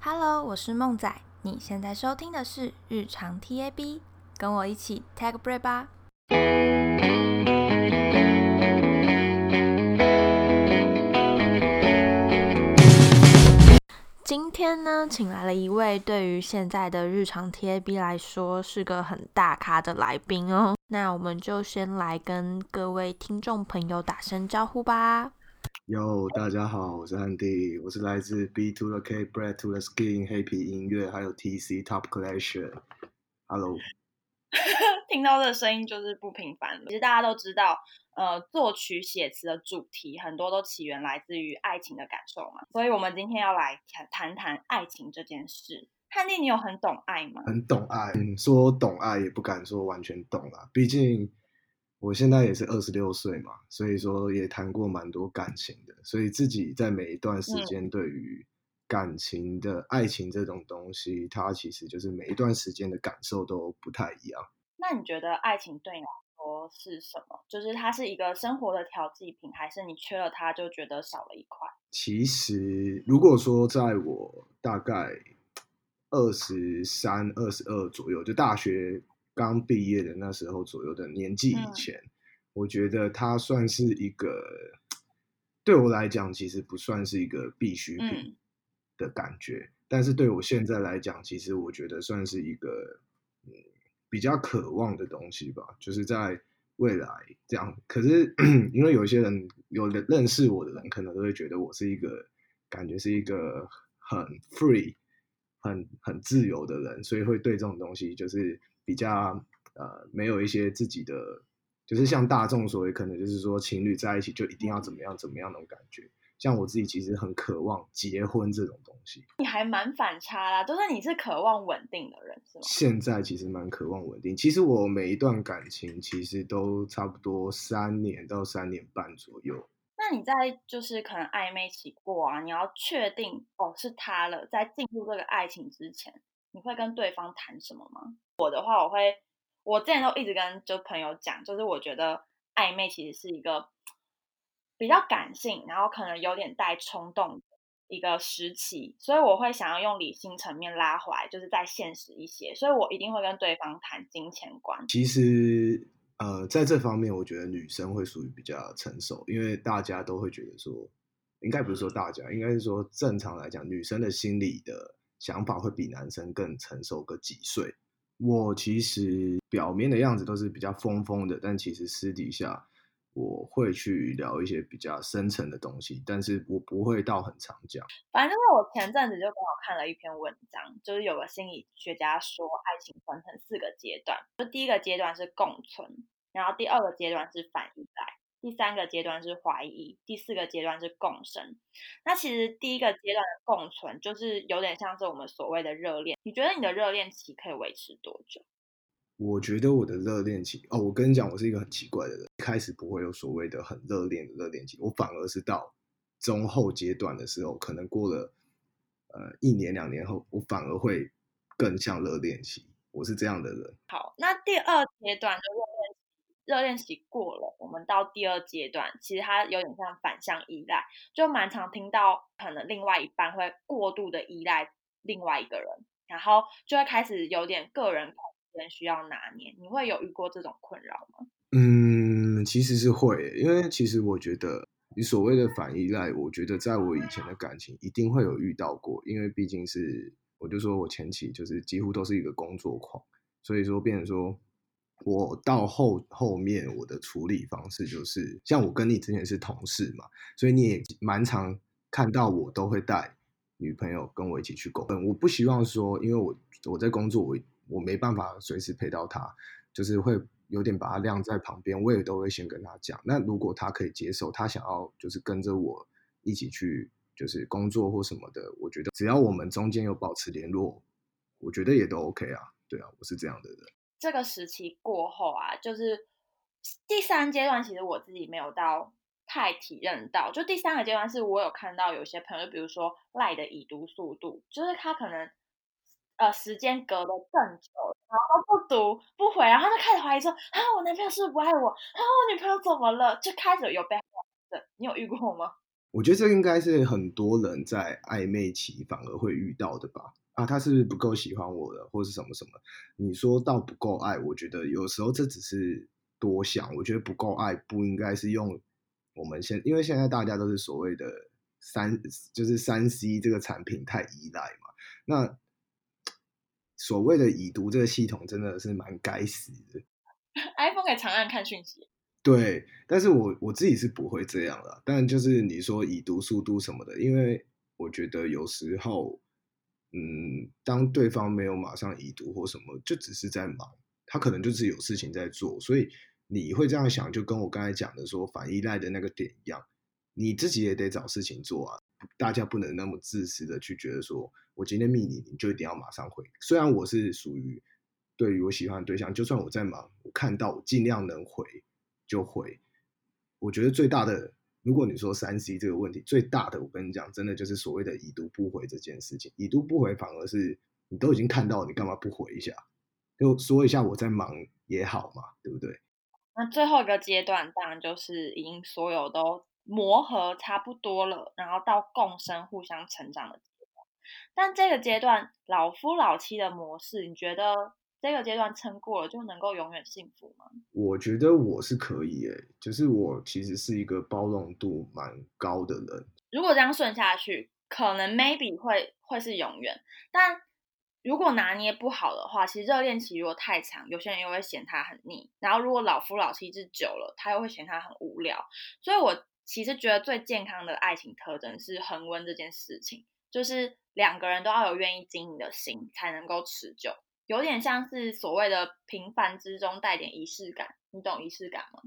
Hello，我是梦仔。你现在收听的是日常 TAB，跟我一起 Take break 吧。今天呢，请来了一位对于现在的日常 TAB 来说是个很大咖的来宾哦。那我们就先来跟各位听众朋友打声招呼吧。哟，大家好，我是安迪，我是来自 B to the K Bread to the Skin 黑皮音乐，还有 TC Top Collection。Hello，听到这个声音就是不平凡了。其实大家都知道，呃，作曲写词的主题很多都起源来自于爱情的感受嘛，所以我们今天要来谈谈爱情这件事。汉弟，你有很懂爱吗？很懂爱，嗯，说懂爱也不敢说完全懂啦，毕竟。我现在也是二十六岁嘛，所以说也谈过蛮多感情的，所以自己在每一段时间对于感情的爱情这种东西，嗯，它其实就是每一段时间的感受都不太一样。那你觉得爱情对你来说是什么？就是它是一个生活的调剂品，还是你缺了它就觉得少了一块？其实如果说在我大概二十三、二十二左右，就大学。刚毕业的那时候左右的年纪以前，嗯，我觉得它算是一个，对我来讲其实不算是一个必需品的感觉，嗯，但是对我现在来讲，其实我觉得算是一个，嗯，比较渴望的东西吧。就是在未来这样，可是 因为有些人有的认识我的人，可能都会觉得我是一个感觉是一个很 free、很很自由的人，所以会对这种东西就是。比较呃，没有一些自己的，就是像大众所谓，可能就是说情侣在一起就一定要怎么样怎么样那种感觉。像我自己其实很渴望结婚这种东西。你还蛮反差啦，就是你是渴望稳定的人是吗？现在其实蛮渴望稳定。其实我每一段感情其实都差不多三年到三年半左右。那你在就是可能暧昧期过啊，你要确定哦是他了，在进入这个爱情之前，你会跟对方谈什么吗？我的话，我会，我之前都一直跟就朋友讲，就是我觉得暧昧其实是一个比较感性，然后可能有点带冲动的一个时期，所以我会想要用理性层面拉回来，就是再现实一些，所以我一定会跟对方谈金钱观。其实，呃，在这方面，我觉得女生会属于比较成熟，因为大家都会觉得说，应该不是说大家，应该是说正常来讲，女生的心理的想法会比男生更成熟个几岁。我其实表面的样子都是比较疯疯的，但其实私底下我会去聊一些比较深层的东西，但是我不会到很常讲。反正我前阵子就刚好看了一篇文章，就是有个心理学家说，爱情分成四个阶段，就第一个阶段是共存，然后第二个阶段是反依赖。第三个阶段是怀疑，第四个阶段是共生。那其实第一个阶段的共存，就是有点像是我们所谓的热恋。你觉得你的热恋期可以维持多久？我觉得我的热恋期，哦，我跟你讲，我是一个很奇怪的人，一开始不会有所谓的很热恋的热恋期，我反而是到中后阶段的时候，可能过了呃一年两年后，我反而会更像热恋期。我是这样的人。好，那第二阶段就是。热恋期过了，我们到第二阶段，其实它有点像反向依赖，就蛮常听到，可能另外一半会过度的依赖另外一个人，然后就会开始有点个人空间需要拿捏。你会有遇过这种困扰吗？嗯，其实是会，因为其实我觉得你所谓的反依赖，我觉得在我以前的感情一定会有遇到过，因为毕竟是，我就说我前期就是几乎都是一个工作狂，所以说变成说。我到后后面，我的处理方式就是，像我跟你之前是同事嘛，所以你也蛮常看到我都会带女朋友跟我一起去工作。我不希望说，因为我我在工作，我我没办法随时陪到她，就是会有点把她晾在旁边。我也都会先跟她讲，那如果她可以接受，她想要就是跟着我一起去，就是工作或什么的，我觉得只要我们中间有保持联络，我觉得也都 OK 啊。对啊，我是这样的人。这个时期过后啊，就是第三阶段，其实我自己没有到太体认到。就第三个阶段，是我有看到有些朋友，比如说赖的已读速度，就是他可能呃时间隔得更久，然后不读不回，然后就开始怀疑说啊，我男朋友是不是不爱我？啊，我女朋友怎么了？就开始有被的，你有遇过吗？我觉得这应该是很多人在暧昧期反而会遇到的吧？啊，他是不是不够喜欢我的，或是什么什么？你说到不够爱，我觉得有时候这只是多想。我觉得不够爱不应该是用我们现，因为现在大家都是所谓的三，就是三 C 这个产品太依赖嘛。那所谓的已读这个系统真的是蛮该死的。iPhone 可以长按看讯息。对，但是我我自己是不会这样的。但就是你说已读速度什么的，因为我觉得有时候，嗯，当对方没有马上已读或什么，就只是在忙，他可能就是有事情在做，所以你会这样想，就跟我刚才讲的说反依赖的那个点一样，你自己也得找事情做啊。大家不能那么自私的去觉得说我今天密你，你就一定要马上回。虽然我是属于对于我喜欢的对象，就算我在忙，我看到我尽量能回。就回，我觉得最大的，如果你说三 C 这个问题，最大的，我跟你讲，真的就是所谓的已读不回这件事情。已读不回反而是你都已经看到，你干嘛不回一下？就说一下我在忙也好嘛，对不对？那最后一个阶段，当然就是已经所有都磨合差不多了，然后到共生、互相成长的阶段。但这个阶段老夫老妻的模式，你觉得？这个阶段撑过了就能够永远幸福吗？我觉得我是可以诶，就是我其实是一个包容度蛮高的人。如果这样顺下去，可能 maybe 会会是永远。但如果拿捏不好的话，其实热恋期如果太长，有些人又会嫌他很腻。然后如果老夫老妻之久了，他又会嫌他很无聊。所以我其实觉得最健康的爱情特征是恒温这件事情，就是两个人都要有愿意经营的心，才能够持久。有点像是所谓的平凡之中带点仪式感，你懂仪式感吗？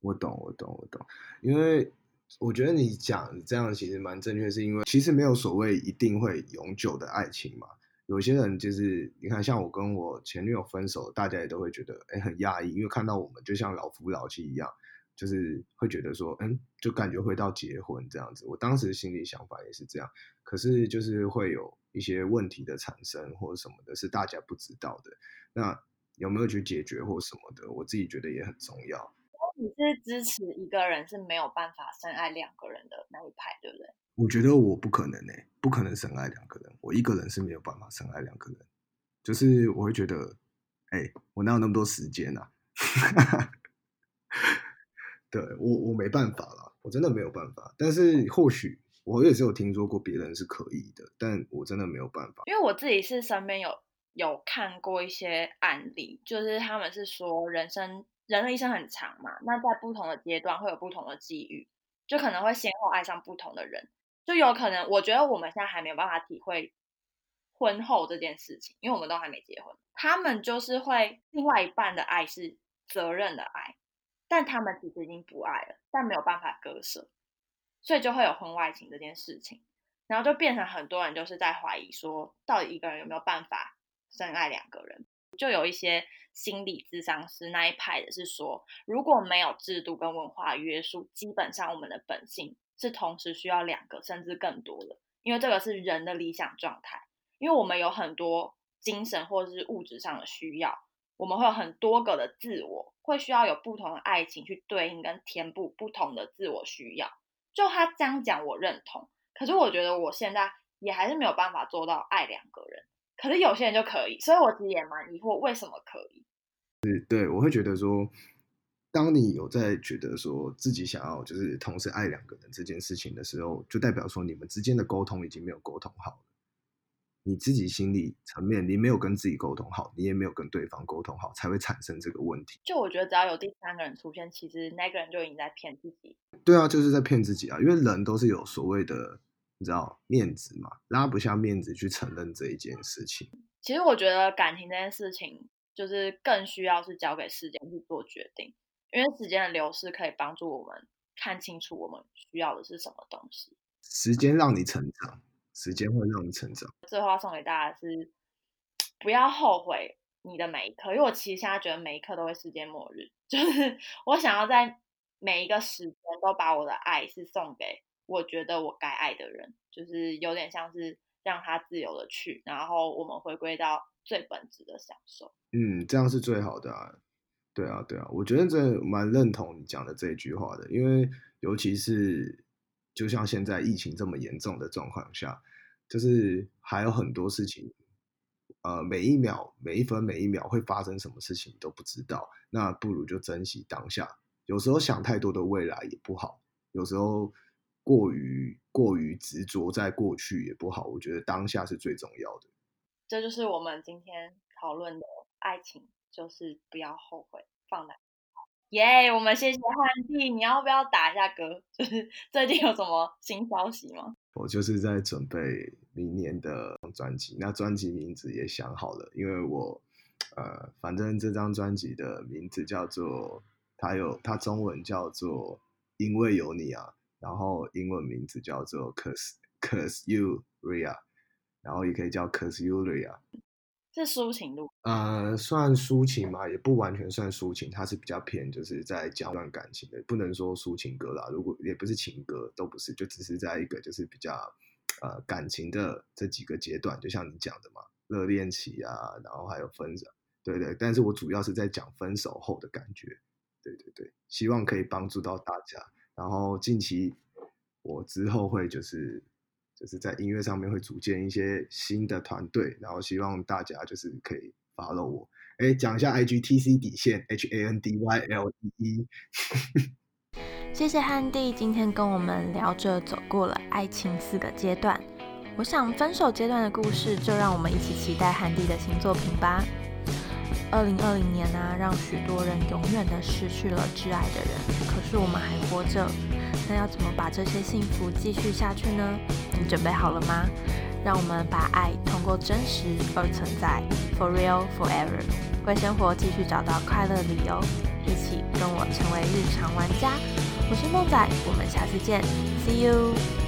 我懂，我懂，我懂。因为我觉得你讲这样其实蛮正确，是因为其实没有所谓一定会永久的爱情嘛。有些人就是你看，像我跟我前女友分手，大家也都会觉得哎很压抑，因为看到我们就像老夫老妻一样，就是会觉得说，嗯，就感觉会到结婚这样子。我当时心里想法也是这样，可是就是会有。一些问题的产生或者什么的，是大家不知道的。那有没有去解决或什么的？我自己觉得也很重要。你是支持一个人是没有办法深爱两个人的那一派，对不对？我觉得我不可能呢、欸，不可能深爱两个人。我一个人是没有办法深爱两个人，就是我会觉得，哎、欸，我哪有那么多时间啊？对我，我没办法了，我真的没有办法。但是或许。我也是有听说过别人是可以的，但我真的没有办法。因为我自己是身边有有看过一些案例，就是他们是说人生人的一生很长嘛，那在不同的阶段会有不同的际遇，就可能会先后爱上不同的人，就有可能我觉得我们现在还没有办法体会婚后这件事情，因为我们都还没结婚。他们就是会另外一半的爱是责任的爱，但他们其实已经不爱了，但没有办法割舍。所以就会有婚外情这件事情，然后就变成很多人就是在怀疑说，到底一个人有没有办法深爱两个人？就有一些心理咨商师那一派的是说，如果没有制度跟文化约束，基本上我们的本性是同时需要两个甚至更多的，因为这个是人的理想状态。因为我们有很多精神或者是物质上的需要，我们会有很多个的自我，会需要有不同的爱情去对应跟填补不同的自我需要。就他这样讲，我认同。可是我觉得我现在也还是没有办法做到爱两个人。可是有些人就可以，所以我其实也蛮疑惑，为什么可以？对对，我会觉得说，当你有在觉得说自己想要就是同时爱两个人这件事情的时候，就代表说你们之间的沟通已经没有沟通好了。你自己心理层面，你没有跟自己沟通好，你也没有跟对方沟通好，才会产生这个问题。就我觉得，只要有第三个人出现，其实那个人就已经在骗自己。对啊，就是在骗自己啊！因为人都是有所谓的，你知道面子嘛，拉不下面子去承认这一件事情。其实我觉得感情这件事情，就是更需要是交给时间去做决定，因为时间的流逝可以帮助我们看清楚我们需要的是什么东西。时间让你成长。时间会让你成长。最后要送给大家的是，不要后悔你的每一刻，因为我其实现在觉得每一刻都会世界末日。就是我想要在每一个时间都把我的爱是送给我觉得我该爱的人，就是有点像是让他自由的去，然后我们回归到最本质的享受。嗯，这样是最好的啊。对啊，对啊，我觉得这蛮认同你讲的这一句话的，因为尤其是。就像现在疫情这么严重的状况下，就是还有很多事情，呃，每一秒、每一分、每一秒会发生什么事情都不知道，那不如就珍惜当下。有时候想太多的未来也不好，有时候过于过于执着在过去也不好。我觉得当下是最重要的。这就是我们今天讨论的爱情，就是不要后悔，放胆。耶我们谢谢汉弟，你要不要打一下歌？就是最近有什么新消息吗？我就是在准备明年的专辑，那专辑名字也想好了，因为我呃，反正这张专辑的名字叫做，它有它中文叫做因为有你啊，然后英文名字叫做 Cause Cause You Ria，然后也可以叫 Cause You Ria。是抒情路，呃，算抒情嘛，也不完全算抒情，它是比较偏，就是在讲段感情的，不能说抒情歌啦。如果也不是情歌，都不是，就只是在一个就是比较呃感情的这几个阶段，就像你讲的嘛，热恋期啊，然后还有分手，对对。但是我主要是在讲分手后的感觉，对对对，希望可以帮助到大家。然后近期我之后会就是。就是在音乐上面会组建一些新的团队，然后希望大家就是可以 follow 我。哎，讲一下 IGTC 底线 H A N D Y L E E。谢谢汉弟今天跟我们聊着走过了爱情四个阶段。我想分手阶段的故事，就让我们一起期待汉弟的新作品吧。二零二零年啊，让许多人永远的失去了挚爱的人，可是我们还活着。那要怎么把这些幸福继续下去呢？你准备好了吗？让我们把爱通过真实而存在，For real forever，为生活继续找到快乐理由，一起跟我成为日常玩家。我是梦仔，我们下次见，See you。